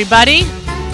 everybody.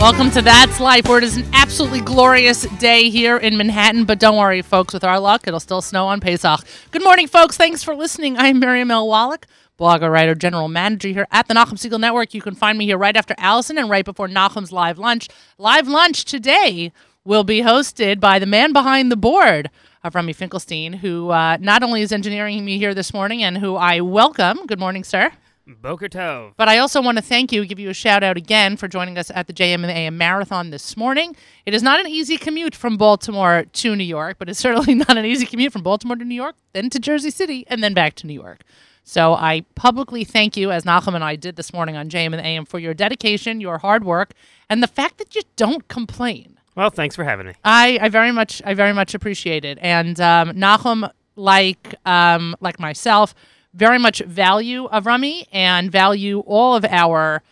Welcome to That's Life, where it is an absolutely glorious day here in Manhattan. But don't worry, folks, with our luck, it'll still snow on Pesach. Good morning, folks. Thanks for listening. I'm Miriam L. Wallach, blogger, writer, general manager here at the Nachum Segal Network. You can find me here right after Allison and right before Nachum's live lunch. Live lunch today will be hosted by the man behind the board Avrami Finkelstein, who uh, not only is engineering me here this morning and who I welcome. Good morning, sir. Boker Tov. But I also want to thank you, give you a shout out again for joining us at the JM and AM Marathon this morning. It is not an easy commute from Baltimore to New York, but it's certainly not an easy commute from Baltimore to New York, then to Jersey City, and then back to New York. So I publicly thank you, as Nachum and I did this morning on JM and AM, for your dedication, your hard work, and the fact that you don't complain. Well, thanks for having me. I, I very much I very much appreciate it. And um, Nachum, like um, like myself, very much value of Rummy and value all of our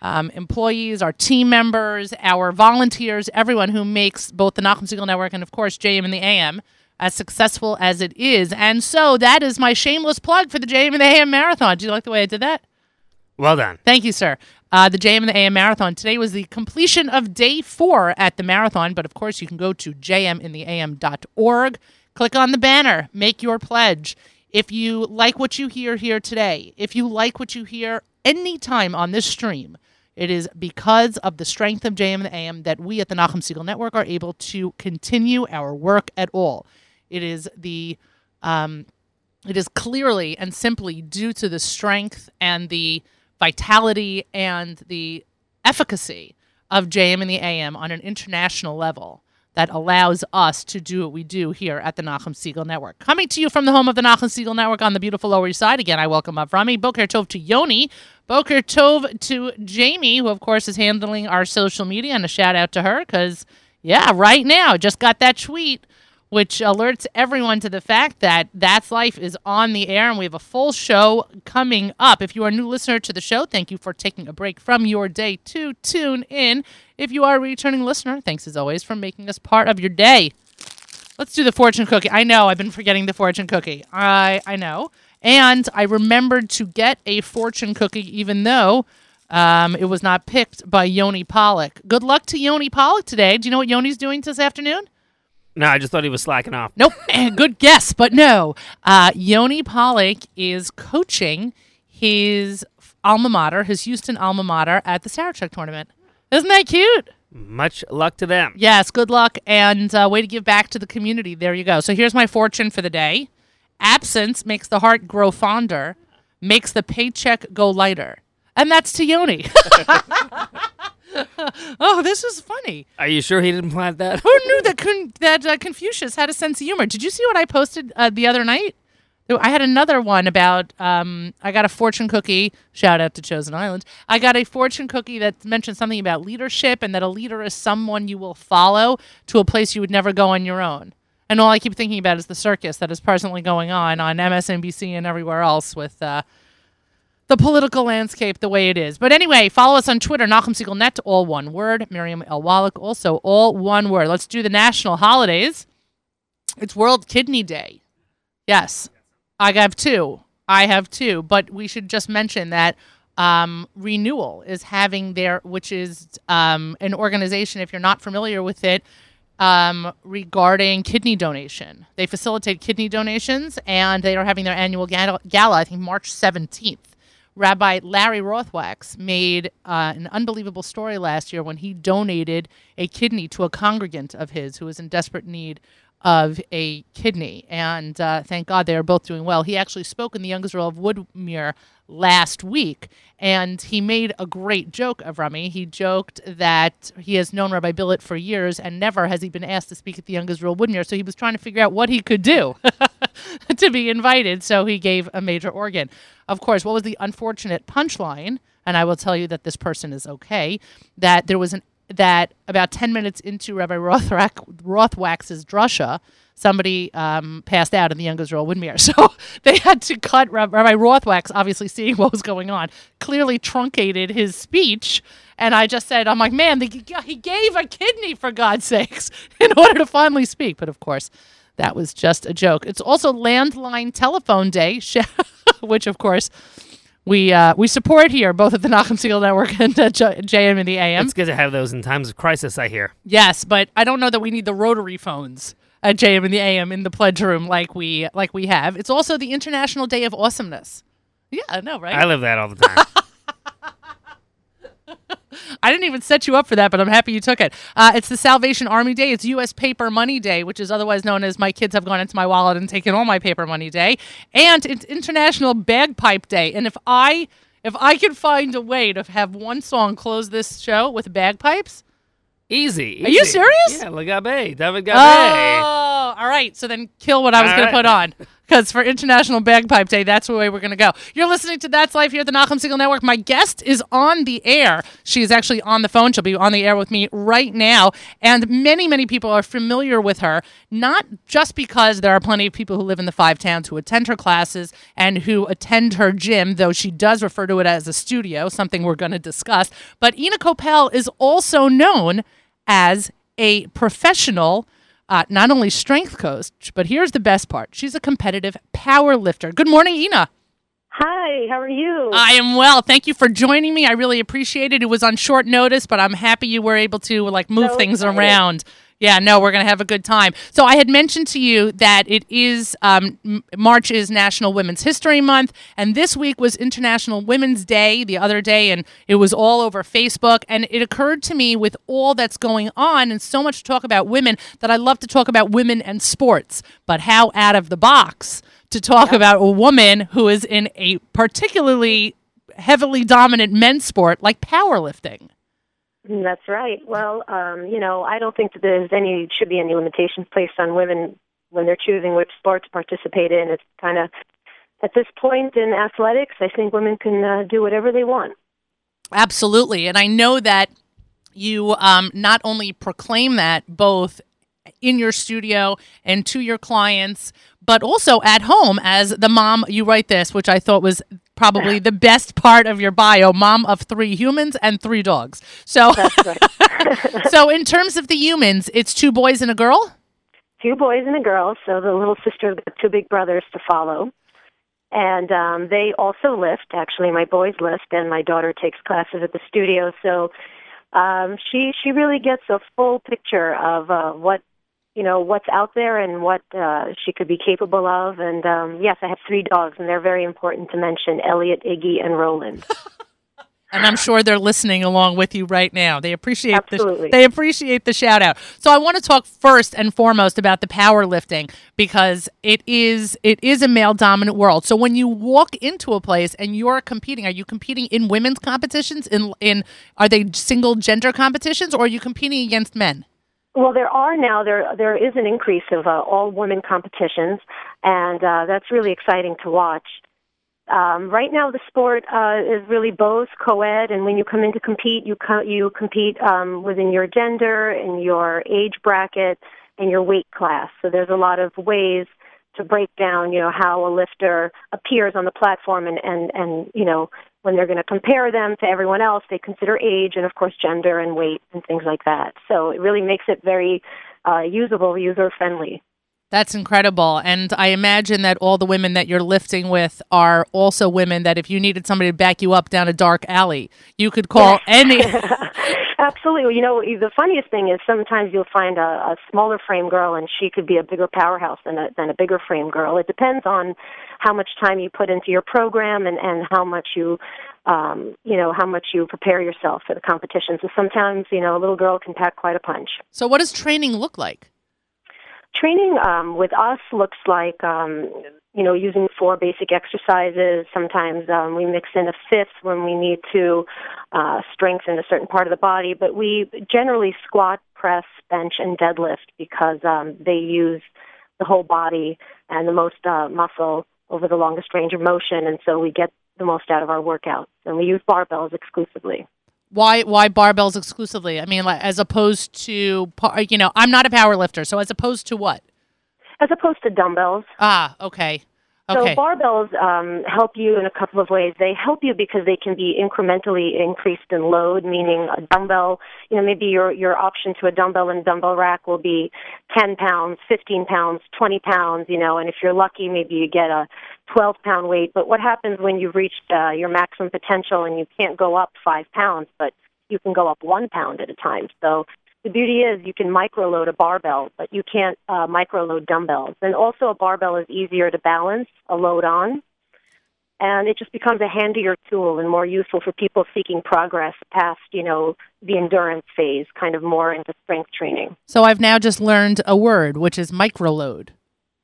um, employees, our team members, our volunteers, everyone who makes both the Nachum Segal Network and, of course, JM in the AM as successful as it is. And so that is my shameless plug for the JM in the AM Marathon. Do you like the way I did that? Well done. Thank you, sir. Uh, the JM in the AM Marathon. Today was the completion of day four at the marathon, but of course, you can go to jmintheam.org, click on the banner, make your pledge. If you like what you hear here today, if you like what you hear anytime on this stream, it is because of the strength of JM in the AM that we at the Nachum Segal Network are able to continue our work at all. It is the um, it is clearly and simply due to the strength and the vitality and the efficacy of JM in the AM on an international level that allows us to do what we do here at the Nachum Segal Network. Coming to you from the home of the Nachum Segal Network on the beautiful Lower East Side. Again, I welcome up Avrami. Boker Tov to Yoni. Boker Tov to Jamie, who, of course, is handling our social media. And a shout out to her because, yeah, right now, just got that tweet which alerts everyone to the fact that That's Life is on the air and we have a full show coming up. If you are a new listener to the show, thank you for taking a break from your day to tune in. If you are a returning listener, thanks as always for making us part of your day. Let's do the fortune cookie. I know I've been forgetting the fortune cookie. I I know. And I remembered to get a fortune cookie even though um, it was not picked by Yoni Pollock. Good luck to Yoni Pollock today. Do you know what Yoni's doing this afternoon? No, I just thought he was slacking off. Nope. Good guess, but no. Uh, Yoni Pollock is coaching his alma mater, his Houston alma mater, at the Sarachek tournament. Isn't that cute? Much luck to them. Yes, good luck and uh, way to give back to the community. There you go. So here's my fortune for the day absence makes the heart grow fonder, makes the paycheck go lighter. And that's to Yoni. oh, this is funny. Are you sure he didn't plant that? Who knew that Con- that uh, Confucius had a sense of humor? Did you see what I posted uh, the other night? I had another one about. Um, I got a fortune cookie. Shout out to Chosen Island. I got a fortune cookie that mentioned something about leadership and that a leader is someone you will follow to a place you would never go on your own. And all I keep thinking about is the circus that is presently going on on MSNBC and everywhere else with uh, the political landscape the way it is. But anyway, follow us on Twitter, Nachum Segal Net, all one word. Miriam L. Wallach, also all one word. Let's do the national holidays. It's World Kidney Day. Yes, I have two. I have two. But we should just mention that um, Renewal is having their, which is um, an organization, if you're not familiar with it, um, regarding kidney donation. They facilitate kidney donations and they are having their annual gala, gala I think March 17th. Rabbi Larry Rothwachs made uh, an unbelievable story last year when he donated a kidney to a congregant of his who was in desperate need of a kidney. And uh, thank God they are both doing well. He actually spoke in the Young Israel of Woodmere last week, and he made a great joke of Rami. He joked that he has known Rabbi Billet for years, and never has he been asked to speak at the Young Israel Woodmere. So he was trying to figure out what he could do to be invited. So he gave a major organ. Of course, what was the unfortunate punchline? And I will tell you that this person is okay. That there was an that about 10 minutes into Rabbi Rothwachs, Rothwachs's drasha, somebody um, passed out in the Young Israel Woodmere. So they had to cut Rabbi Rothwachs, obviously seeing what was going on, clearly truncated his speech. And I just said, I'm like, man, the, he gave a kidney, for God's sakes, in order to finally speak. But of course, that was just a joke. It's also Landline Telephone Day, which, of course, we uh, we support here both at the Nachum Segal Network and uh, J- JM in the AM. It's good to have those in times of crisis, I hear. Yes, but I don't know that we need the rotary phones at JM in the AM in the pledge room like we like we have. It's also the International Day of Awesomeness. Yeah, I know, right? I live that all the time. I didn't even set you up for that, but I'm happy you took it. Uh, it's the Salvation Army Day. It's U.S. Paper Money Day, which is otherwise known as my kids have gone into my wallet and taken all my paper money day, and it's International Bagpipe Day. And if I if I can find a way to have one song close this show with bagpipes, Easy. Are you easy. serious? Yeah, Lagabe. David Gabe. Oh, all right. So then kill what I was going to put on. Because for International Bagpipe Day, that's the way we're going to go. You're listening to That's Life here at the Nachum Segal Network. My guest is on the air. She is actually on the phone. She'll be on the air with me right now. And many, many people are familiar with her, not just because there are plenty of people who live in the five towns who attend her classes and who attend her gym, though she does refer to it as a studio, something we're going to discuss. But Ina Kopel is also known as a professional, uh, not only strength coach, but here's the best part: she's a competitive power lifter. Good morning, Ina. Hi, how are you? I am well. Thank you for joining me. I really appreciate it. It was on short notice, but I'm happy you were able to like move So things excited. around. Yeah, no, we're gonna have a good time. So I had mentioned to you that it is um, March is National Women's History Month, and this week was International Women's Day the other day, and it was all over Facebook. And it occurred to me with all that's going on and so much to talk about women that I love to talk about women and sports, but how out of the box to talk about a woman who is in a particularly heavily dominant men's sport like powerlifting. That's right. Well, um, you know, I don't think that there's any should be any limitations placed on women when they're choosing which sport to participate in. It's kind of at this point in athletics, I think women can uh, do whatever they want. Absolutely. And I know that you um, not only proclaim that both in your studio and to your clients, but also at home as the mom. You write this, which I thought was probably the best part of your bio mom of three humans and three dogs. So, right. so in terms of the humans, it's two boys and a girl? two boys and a girl, so the little sister's got two big brothers to follow. And um, they also lift. Actually, my boys lift, and my daughter takes classes at the studio. So um, she she really gets a full picture of uh, what you know what's out there and what uh, she could be capable of. And um, yes, I have three dogs, and they're very important to mention: Elliot, Iggy, and Roland. and I'm sure they're listening along with you right now. They appreciate Absolutely. the they appreciate the shout out. So I want to talk first and foremost about the powerlifting because it is it is a male dominant world. So when you walk into a place and you're competing, are you competing in women's competitions in in are they single gender competitions or are you competing against men? Well, there are now there there is an increase of uh, all women competitions, and uh, that's really exciting to watch. Um, right now, the sport uh, is really both co-ed, and when you come in to compete, you co- you compete um, within your gender and your age bracket and your weight class. So there's a lot of ways to break down, you know, how a lifter appears on the platform, and and and you know when they're going to compare them to everyone else, they consider age and of course gender and weight and things like that. So it really makes it very uh, usable, user friendly. That's incredible. And I imagine that all the women that you're lifting with are also women that if you needed somebody to back you up down a dark alley, you could call any Absolutely. You know, the funniest thing is sometimes you'll find a, a smaller frame girl, and she could be a bigger powerhouse than a than a bigger frame girl. It depends on how much time you put into your program and and how much you, um, you know, how much you prepare yourself for the competition. So sometimes, you know, a little girl can pack quite a punch. So what does training look like? Training um, with us looks like um, you know using four basic exercises. Sometimes um, we mix in a fifth when we need to uh, strengthen a certain part of the body, but we generally squat, press, bench, and deadlift because um, they use the whole body and the most uh, muscle over the longest range of motion, and so we get the most out of our workouts. And we use barbells exclusively. Why why barbells exclusively? I mean, like, as opposed to you know, I'm not a power lifter, so as opposed to what? As opposed to dumbbells, Ah, okay, okay, So barbells um, help you in a couple of ways. They help you because they can be incrementally increased in load, meaning a dumbbell. You know, maybe your your option to a dumbbell and dumbbell rack will be 10 pounds, 15 pounds, 20 pounds. You know, and if you're lucky, maybe you get a 12 pound weight. But what happens when you've reached uh, your maximum potential and you can't go up five pounds, but you can go up one pound at a time? So the beauty is you can micro load a barbell, but you can't uh, micro load dumbbells. And also, a barbell is easier to balance a load on. And it just becomes a handier tool and more useful for people seeking progress past, you know, the endurance phase, kind of more into strength training. So I've now just learned a word, which is microload.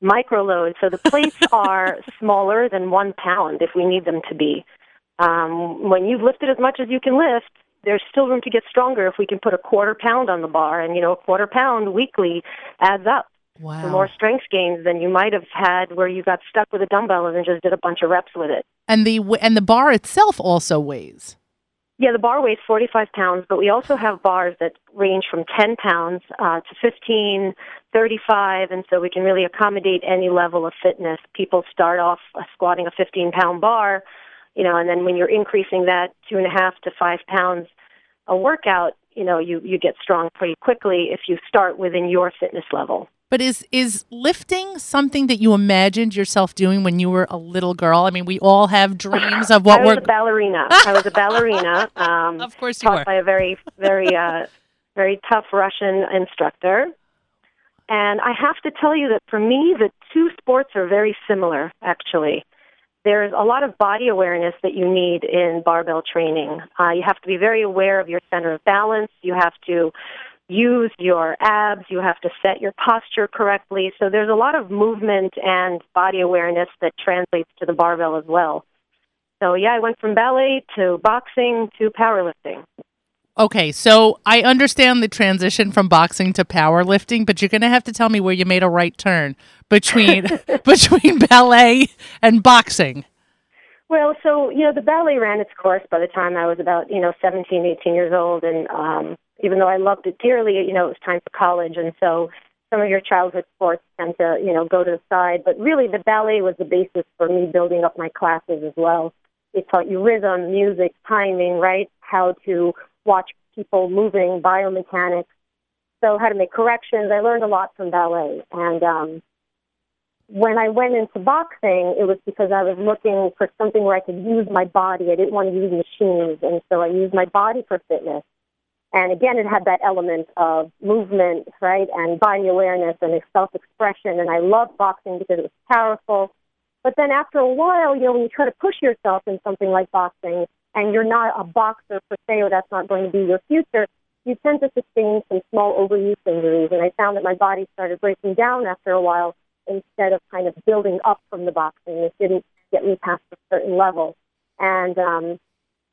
Microload. So the plates are smaller than one pound if we need them to be. Um, when you've lifted as much as you can lift, there's still room to get stronger if we can put a quarter pound on the bar. And, you know, a quarter pound weekly adds up Wow. to more strength gains than you might have had where you got stuck with a dumbbell and then just did a bunch of reps with it. And the and the bar itself also weighs. Yeah, the bar weighs 45 pounds, but we also have bars that range from 10 pounds uh, to 15, 35, and so we can really accommodate any level of fitness. People start off uh, squatting a 15 pound bar, you know, and then when you're increasing that two and a half to five pounds a workout, you know, you, you get strong pretty quickly if you start within your fitness level. But is is lifting something that you imagined yourself doing when you were a little girl? I mean, we all have dreams of what I was we're. a ballerina. I was a ballerina. Um, Of course you taught were. by a very, very, uh, very tough Russian instructor. And I have to tell you that for me, the two sports are very similar, actually. There's a lot of body awareness that you need in barbell training. Uh, you have to be very aware of your center of balance. You have to use your abs. You have to set your posture correctly. So there's a lot of movement and body awareness that translates to the barbell as well. So yeah, I went from ballet to boxing to powerlifting. Okay, so I understand the transition from boxing to powerlifting, but you're going to have to tell me where you made a right turn between between ballet and boxing. Well, so you know, the ballet ran its course by the time I was about you know 17, 18 years old, and um, even though I loved it dearly, you know, it was time for college, and so some of your childhood sports tend to you know go to the side. But really, the ballet was the basis for me building up my classes as well. It taught you rhythm, music, timing, right? How to watch people moving, biomechanics. So how to make corrections. I learned a lot from ballet, and um, when I went into boxing, it was because I was looking for something where I could use my body. I didn't want to use machines, and so I used my body for fitness. And again, it had that element of movement, right, and body awareness and self-expression. And I loved boxing because it was powerful. But then after a while, you know, when you try to push yourself in something like boxing, and you're not a boxer per se, or that's not going to be your future, you tend to sustain some small overuse injuries. And I found that my body started breaking down after a while instead of kind of building up from the boxing. It didn't get me past a certain level. And um,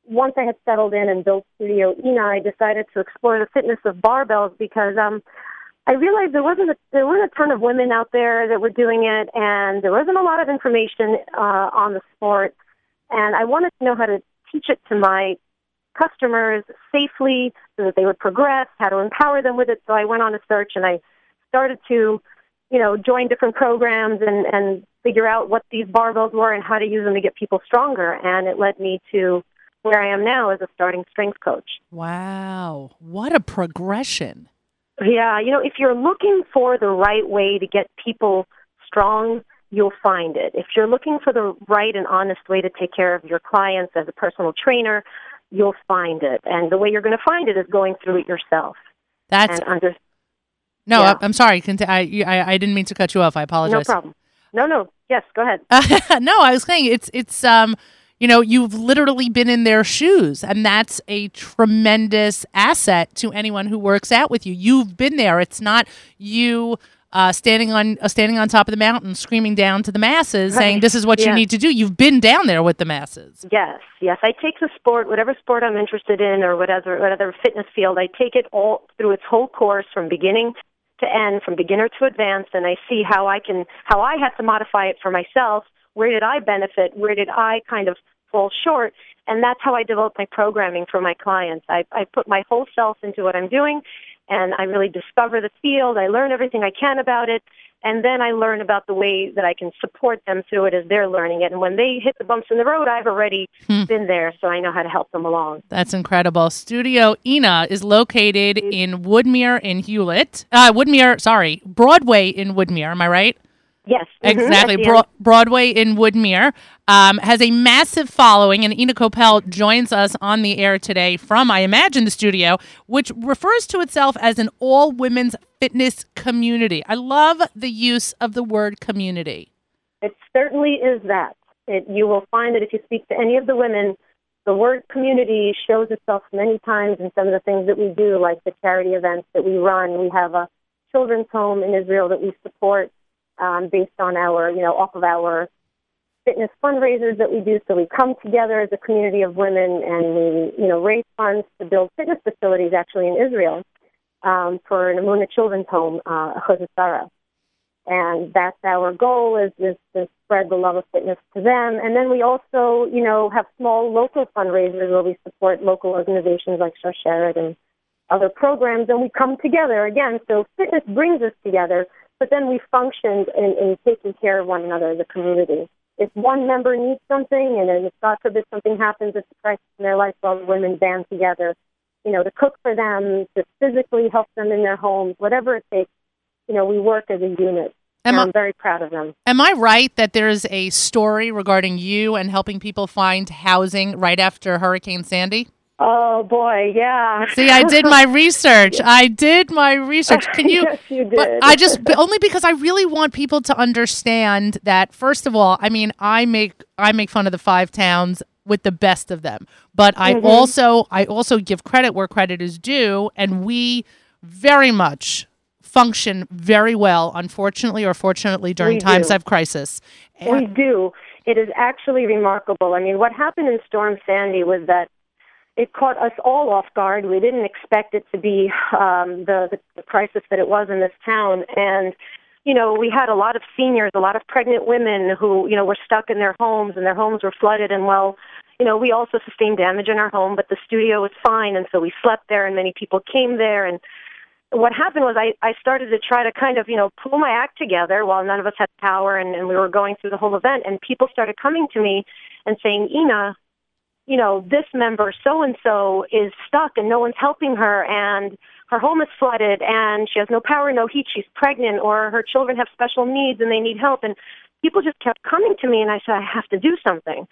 once I had settled in and built Studio Ina, I decided to explore the fitness of barbells because um, I realized there wasn't a, there weren't a ton of women out there that were doing it, and there wasn't a lot of information uh, on the sport. And I wanted to know how to teach it to my customers safely so that they would progress, how to empower them with it. So I went on a search and I started to, you know, join different programs and, and figure out what these barbells were and how to use them to get people stronger. And it led me to where I am now as a starting strength coach. Wow, what a progression! Yeah, you know, if you're looking for the right way to get people strong, you'll find it. If you're looking for the right and honest way to take care of your clients as a personal trainer, you'll find it. And the way you're going to find it is going through it yourself That's and under no. yeah. I'm sorry. I, I I didn't mean to cut you off. I apologize. no problem. No, no. Yes, go ahead. no, I was saying it's it's um you know you've literally been in their shoes and that's a tremendous asset to anyone who works out with you. You've been there. It's not you uh, standing on uh, standing on top of the mountain screaming down to the masses saying this is what you need to do. You've been down there with the masses. Yes, yes. I take the sport, whatever sport I'm interested in, or whatever whatever fitness field. I take it all through its whole course, from beginning to end, from beginner to advanced, and I see how I can how I had to modify it for myself. Where did I benefit? Where did I kind of fall short? And that's how I develop my programming for my clients. I, I put my whole self into what I'm doing, and I really discover the field. I learn everything I can about it, and then I learn about the way that I can support them through it as they're learning it. And when they hit the bumps in the road, I've already Hmm. been there, so I know how to help them along. That's incredible. Studio Ina is located in Woodmere in Hewlett. Uh, Woodmere, sorry, Broadway in Woodmere. Am I right? Yes, mhm, Exactly. Bro- Broadway in Woodmere um, has a massive following, and Ina Coppell joins us on the air today from, I imagine, the studio, which refers to itself as an all women's fitness community. I love the use of the word community. It certainly is that. It, you will find that if you speak to any of the women, the word community shows itself many times in some of the things that we do, like the charity events that we run. We have a children's home in Israel that we support um, based on our, you know, off of our fitness fundraisers that we do. So we come together as a community of women and we, you know, raise funds to build fitness facilities actually in Israel um, for an Emunah Children's Home, uh, and that's our goal is, is to spread the love of fitness to them. And then we also, you know, have small local fundraisers where we support local organizations like Sharsheret and other programs, and we come together again. So fitness brings us together, but then we functioned in, in taking care of one another as a community. If one member needs something, and then if God forbid something happens, it's a crisis in their life, well, the women band together, you know, to cook for them, to physically help them in their homes, whatever it takes you know, we work as a unit. Am and I- I'm very proud of them. Am I right that there's a story regarding you and helping people find housing right after Hurricane Sandy? Oh boy, yeah. See, I did my research. I did my research. Can you? yes, you did. But I just only because I really want people to understand that first of all, I mean, I make I make fun of the five towns with the best of them, but I Mm-hmm. also I also give credit where credit is due, and we very much function very well, unfortunately or fortunately, during We times do. of crisis. we do. It is actually remarkable. I mean, what happened in Storm Sandy was that it caught us all off guard. We didn't expect it to be um, the, the crisis that it was in this town, and you know, we had a lot of seniors, a lot of pregnant women who you know were stuck in their homes, and their homes were flooded. And well, you know, we also sustained damage in our home, but the studio was fine, and so we slept there, and many people came there, and what happened was I, I started to try to kind of, you know, pull my act together while none of us had power and, and we were going through the whole event and people started coming to me and saying, Ina, you know, this member so and so is stuck and no one's helping her and her home is flooded and she has no power, no heat, she's pregnant or her children have special needs and they need help and people just kept coming to me and I said, I have to do something.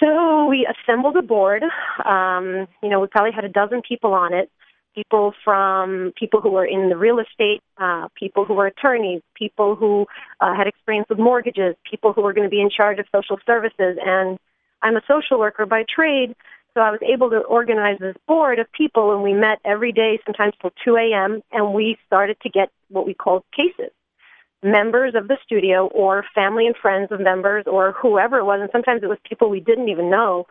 So we assembled a board. Um, you know, we probably had a dozen people on it people from people who were in the real estate, uh, people who were attorneys, people who uh, had experience with mortgages, people who were going to be in charge of social services. And I'm a social worker by trade, so I was able to organize this board of people, and we met every day, sometimes till 2 a.m., and we started to get what we called cases. Members of the studio, or family and friends of members, or whoever it was, and sometimes it was people we didn't even know.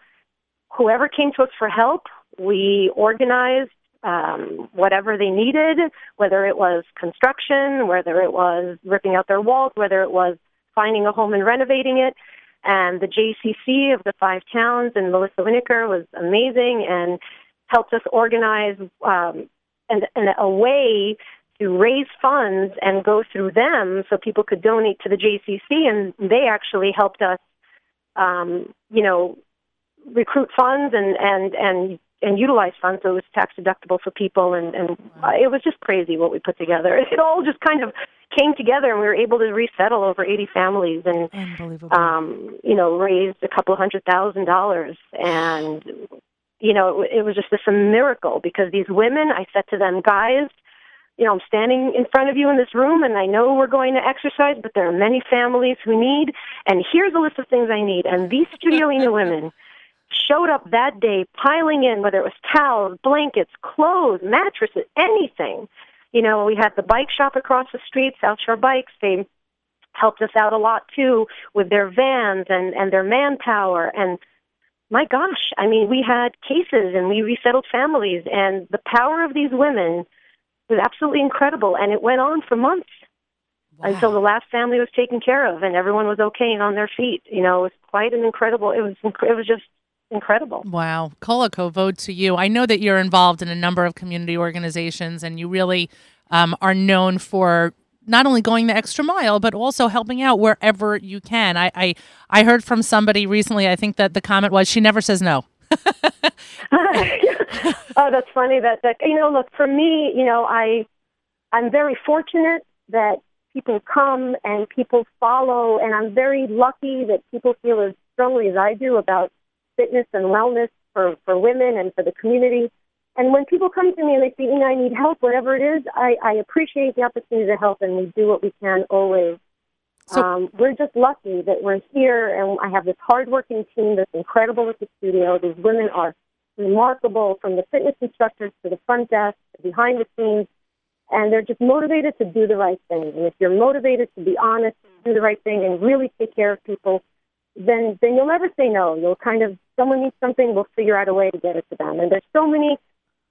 Whoever came to us for help, we organized um, whatever they needed, whether it was construction, whether it was ripping out their walls, whether it was finding a home and renovating it. And the JCC of the five towns and Melissa Winokur was amazing and helped us organize um, and, and a way to raise funds and go through them so people could donate to the JCC. And they actually helped us, um, you know, recruit funds and, and, and and utilize funds so it was tax deductible for people. And and uh, it was just crazy what we put together. It all just kind of came together and we were able to resettle over 80 families and um you know raised a couple hundred thousand dollars. And you know it, it was just this a miracle because these women i said to them guys you know i'm standing in front of you in this room and i know we're going to exercise but there are many families who need and here's a list of things i need. And these studio Ina women showed up that day piling in whether it was towels, blankets, clothes, mattresses, anything. You know, we had the bike shop across the street, South Shore Bikes. They helped us out a lot too with their vans and and their manpower and my gosh, I mean, we had cases and we resettled families and the power of these women was absolutely incredible and it went on for months until the last family was taken care of and everyone was okay and on their feet. You know, it was quite an incredible. It was it was just incredible. Wow. Kolako, vote to you. I know that you're involved in a number of community organizations and you really um, are known for not only going the extra mile, but also helping out wherever you can. I, I, I heard from somebody recently, I think that the comment was, she never says no. oh, that's funny. That that you know, look for me, you know, I I'm very fortunate that people come and people follow, and I'm very lucky that people feel as strongly as I do about fitness and wellness for, for women and for the community. And when people come to me and they say, you know, I need help, whatever it is, I, I appreciate the opportunity to help, and we do what we can always. So- um, we're just lucky that we're here, and I have this hardworking team that's incredible at the studio. These women are remarkable, from the fitness instructors to the front desk, to behind the scenes, and they're just motivated to do the right thing. And if you're motivated to be honest, do the right thing, and really take care of people, then then you'll never say no. You'll kind of someone needs something, we'll figure out a way to get it to them. And there's so many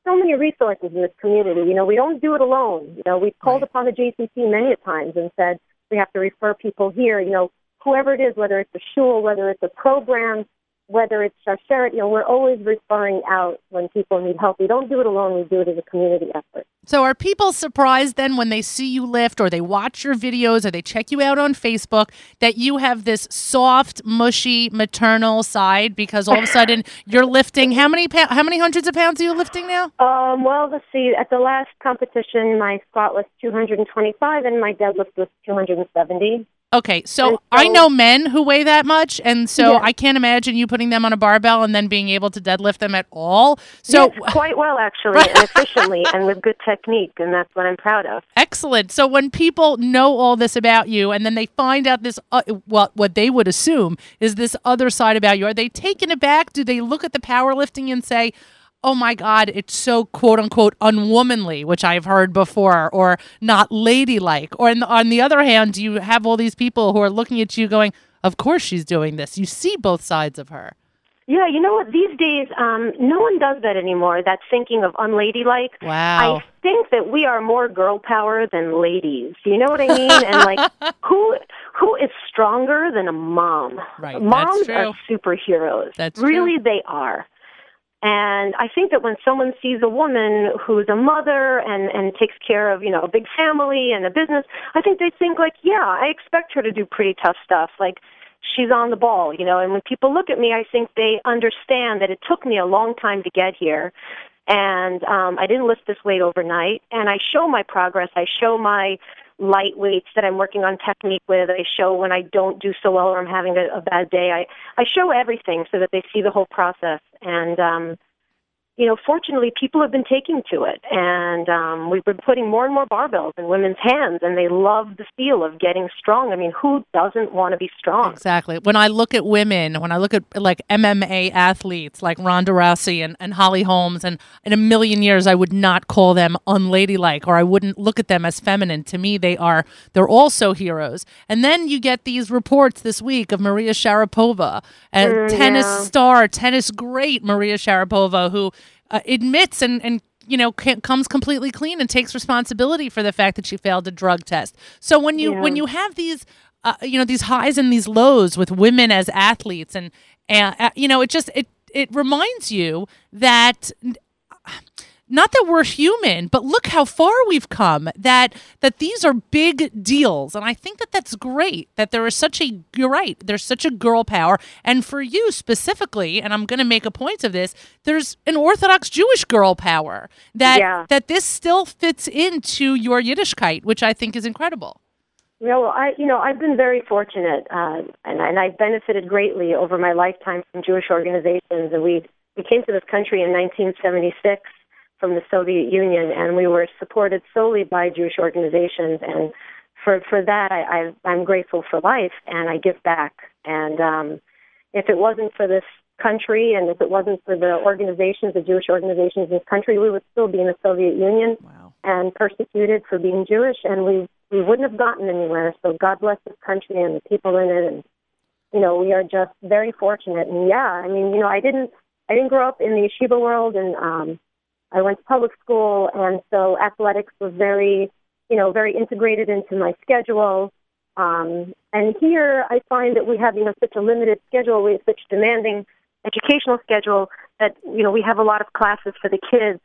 so many resources in this community. You know, we don't do it alone. You know, we've called Right. upon the JCC many a times and said we have to refer people here. You know, whoever it is, whether it's a shul, whether it's a program, whether it's Sharsheret, you know, we're always referring out when people need help. We don't do it alone. We do it as a community effort. So are people surprised then when they see you lift or they watch your videos or they check you out on Facebook that you have this soft, mushy, maternal side because all of a sudden you're lifting how many pa- how many hundreds of pounds are you lifting now? Um, well, let's see. At the last competition, my squat was 225 and my deadlift was 270. Okay, so, And I know men who weigh that much and so Yeah. I can't imagine you putting them on a barbell and then being able to deadlift them at all. So yes, quite well, actually, and efficiently, and with good technique, and that's what I'm proud of. Excellent. So when people know all this about you and then they find out this, uh, what what they would assume is this other side about you, are they taken aback? Do they look at the powerlifting and say, "Oh my God, it's so quote unquote unwomanly," which I've heard before, or not ladylike? Or on the, on the other hand, you have all these people who are looking at you going, "Of course she's doing this." You see both sides of her. Yeah, you know what? These days, um, no one does that anymore. That thinking of unladylike. Wow. I think that we are more girl power than ladies. You know what I mean? and like, who who is stronger than a mom? Right, that's Moms true. are superheroes. That's really they are. And I think that when someone sees a woman who's a mother and and takes care of you know a big family and a business, I think they think like, yeah, I expect her to do pretty tough stuff. Like she's on the ball, you know. And when people look at me, I think they understand that it took me a long time to get here, and um, I didn't lift this weight overnight. And I show my progress. I show my light weights that I'm working on technique with. I show when I don't do so well or I'm having a, a bad day. I I show everything so that they see the whole process. And um, you know, fortunately, people have been taking to it, and um, we've been putting more and more barbells in women's hands, and they love the feel of getting strong. I mean, who doesn't want to be strong? Exactly. When I look at women, when I look at like MMA athletes like Ronda Rousey and, and Holly Holmes, and in a million years, I would not call them unladylike or I wouldn't look at them as feminine. To me, they are, they're also heroes. And then you get these reports this week of Maria Sharapova, a Mm, tennis yeah. star, tennis great Maria Sharapova, who uh, admits and, and you know comes completely clean and takes responsibility for the fact that she failed a drug test. So when you Yeah. when you have these uh, you know these highs and these lows with women as athletes and and uh, you know it just it it reminds you that not that we're human but look how far we've come that that these are big deals and i think that that's great that there is such a you're right there's such a girl power and for you specifically and i'm going to make a point of this there's an orthodox jewish girl power that Yeah. that this still fits into your yiddishkeit which i think is incredible Yeah, well, I, you know, I've been very fortunate, uh, and, and I've benefited greatly over my lifetime from Jewish organizations. And we we came to this country in 1976 from the Soviet Union, and we were supported solely by Jewish organizations. And for for that, I, I I'm grateful for life, and I give back. And um, if it wasn't for this country, and if it wasn't for the organizations, the Jewish organizations in this country, we would still be in the Soviet Union wow and persecuted for being Jewish, and we we wouldn't have gotten anywhere. So God bless this country and the people in it, and you know we are just very fortunate. And yeah, I mean, you know, I didn't I didn't grow up in the yeshiva world, and um, I went to public school, and so athletics was very you know very integrated into my schedule. Um, and here I find that we have you know such a limited schedule, we have such demanding educational schedule that you know we have a lot of classes for the kids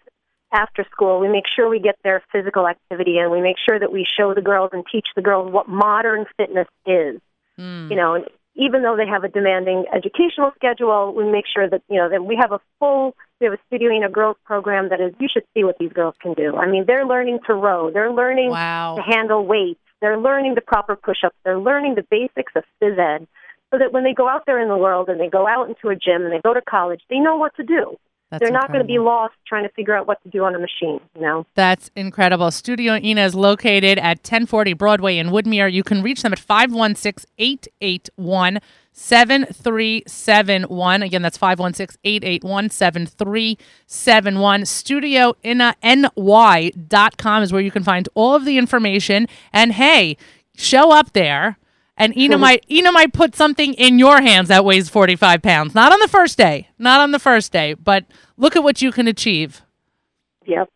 after school. We make sure we get their physical activity and we make sure that we show the girls and teach the girls what modern fitness is. Mm. You know, and even though they have a demanding educational schedule, we make sure that, you know, that we have a full we have a Studio Ina girls program that is you should see what these girls can do. I mean, they're learning to row. They're learning wow to handle weights. They're learning the proper push-ups. They're learning the basics of phys ed, so that when they go out there in the world and they go out into a gym and they go to college, they know what to do. That's They're not going to be lost trying to figure out what to do on a machine. You know. That's incredible. Studio Ina is located at 1040 Broadway in Woodmere. You can reach them at 516 881 7371. Again, that's 516 881 7371. StudioInaNY.com is where you can find all of the information. And hey, show up there. And Ina might put something in your hands that weighs 45 pounds. Not on the first day. Not on the first day. But look at what you can achieve. Yep.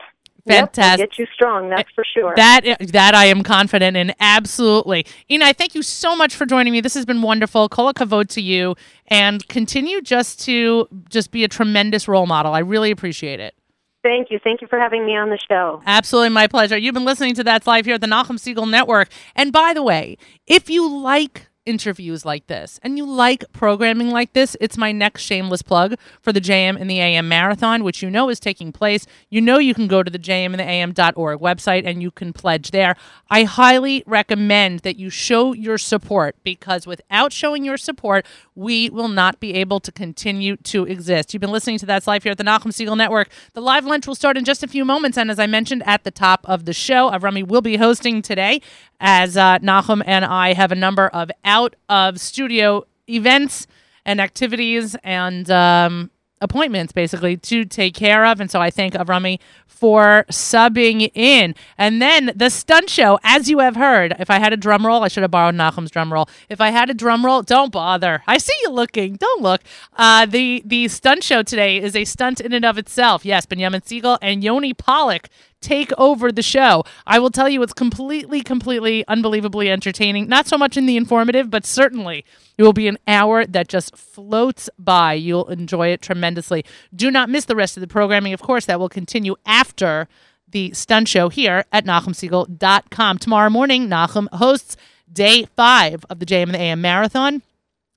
Fantastic. Yep, get you strong. That's for sure. That that I am confident in, absolutely. Ina, I thank you so much for joining me. This has been wonderful. Kola kavod to you, and continue just to just be a tremendous role model. I really appreciate it. Thank you. Thank you for having me on the show. Absolutely, my pleasure. You've been listening to That's Life here at the Nachum Segal Network. And by the way, if you like interviews like this and you like programming like this, it's my next shameless plug for the JM in the AM Marathon, which you know is taking place. You know you can go to the JM in the AM.org website and you can pledge there. I highly recommend that you show your support because without showing your support, we will not be able to continue to exist. You've been listening to That's Life here at the Nachum Segal Network. The live lunch will start in just a few moments. And as I mentioned at the top of the show, Avrami will be hosting today as uh, Nahum and I have a number of out of studio events and activities and um, appointments basically to take care of. And so I thank Avrami for subbing in. And then the stunt show, as you have heard, if I had a drum roll, I should have borrowed Nahum's drum roll. If I had a drum roll, don't bother. I see you looking. Don't look. Uh, the the stunt show today is a stunt in and of itself. Yes, Benjamin Segal and Yoni Pollock take over the show. I will tell you it's completely, completely, unbelievably entertaining. Not so much in the informative, but certainly it will be an hour that just floats by. You'll enjoy it tremendously. Do not miss the rest of the programming. Of course, that will continue after the stunt show here at NachumSegal.com. Tomorrow morning, Nahum hosts day five of the JM in the AM Marathon.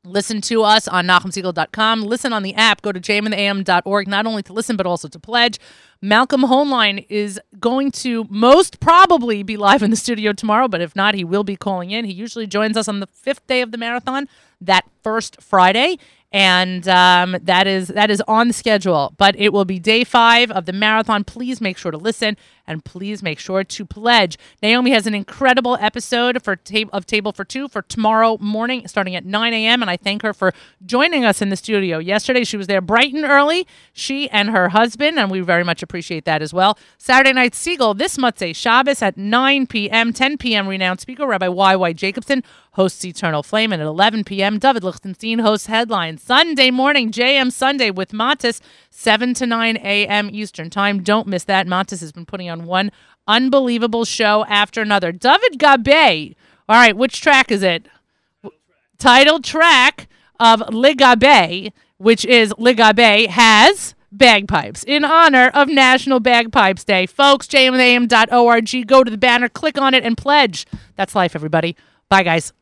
Listen to us on NachumSegal.com. Listen on the app. Go to jmintheam.org, not only to listen, but also to pledge. Malcolm Hoenlein is going to most probably be live in the studio tomorrow, but if not, he will be calling in. He usually joins us on the fifth day of the marathon, that first Friday. And um, that is that is on the schedule, but it will be day five of the marathon. Please make sure to listen and please make sure to pledge. Naomi has an incredible episode for tab- of Table for Two for tomorrow morning, starting at 9 a.m. And I thank her for joining us in the studio. Yesterday, she was there bright and early, she and her husband, and we very much appreciate that as well. Saturday Night Segal, this Motzei Shabbos at 9 p.m., 10 p.m., renowned speaker Rabbi Y.Y. Jacobson hosts Eternal Flame, and at 11 p.m., David Lichtenstein hosts Headlines. Sunday morning, JM Sunday with Matis, 7 to 9 a.m. Eastern Time. Don't miss that. Matis has been putting on one unbelievable show after another. David Gabe. All right, which track is it? Title track of Ligabe, which is Ligabe, has bagpipes in honor of National Bagpipes Day. Folks, jmam.org. Go to the banner, click on it, and pledge. That's life, everybody. Bye, guys.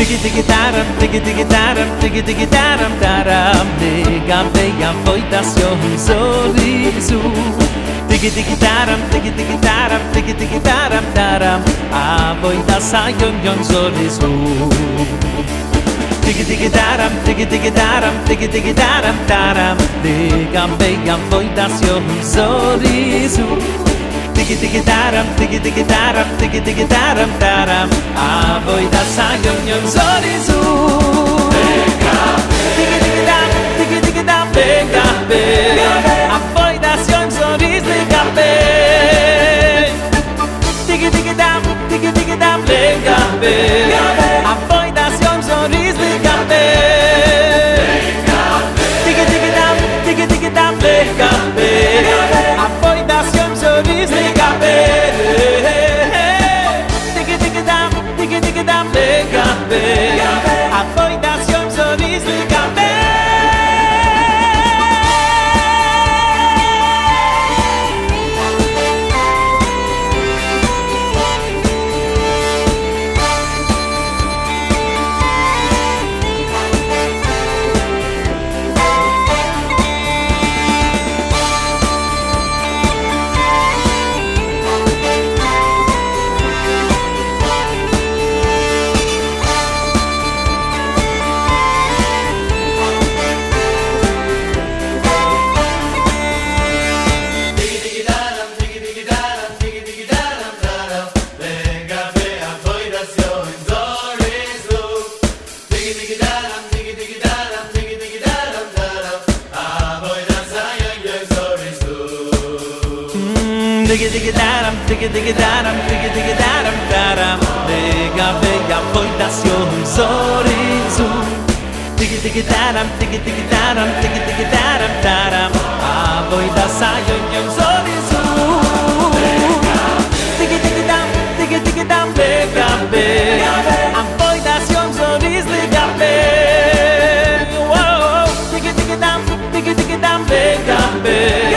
Digi digi daram, digi digi daram, digi digi daram, daram. De gam de gam foy das so su Digi digi daram, digi digi daram, digi digi daram, daram. Ah, a voi das a yon yon so su Digi digi daram, digi digi daram, digi digi daram, daram. De gam de gam foy das so su Digi digi daram, digi digi daram, digi digi daram, daram. A voy das ayom yom zorizu. Digi digi dam, digi digi dam, digam be. A voy das yom zoriz digam be. Digi digi dam, digi digi dam, digam be. A voy das yom zoriz digam be. taram tiki tiki taram tiki tiki taram taram avoy da sayo yo yo so di su tiki tiki tam tiki tiki be gam be. Am da si yo so di su gam be wo tiki tiki tam tiki tiki tam be gam be.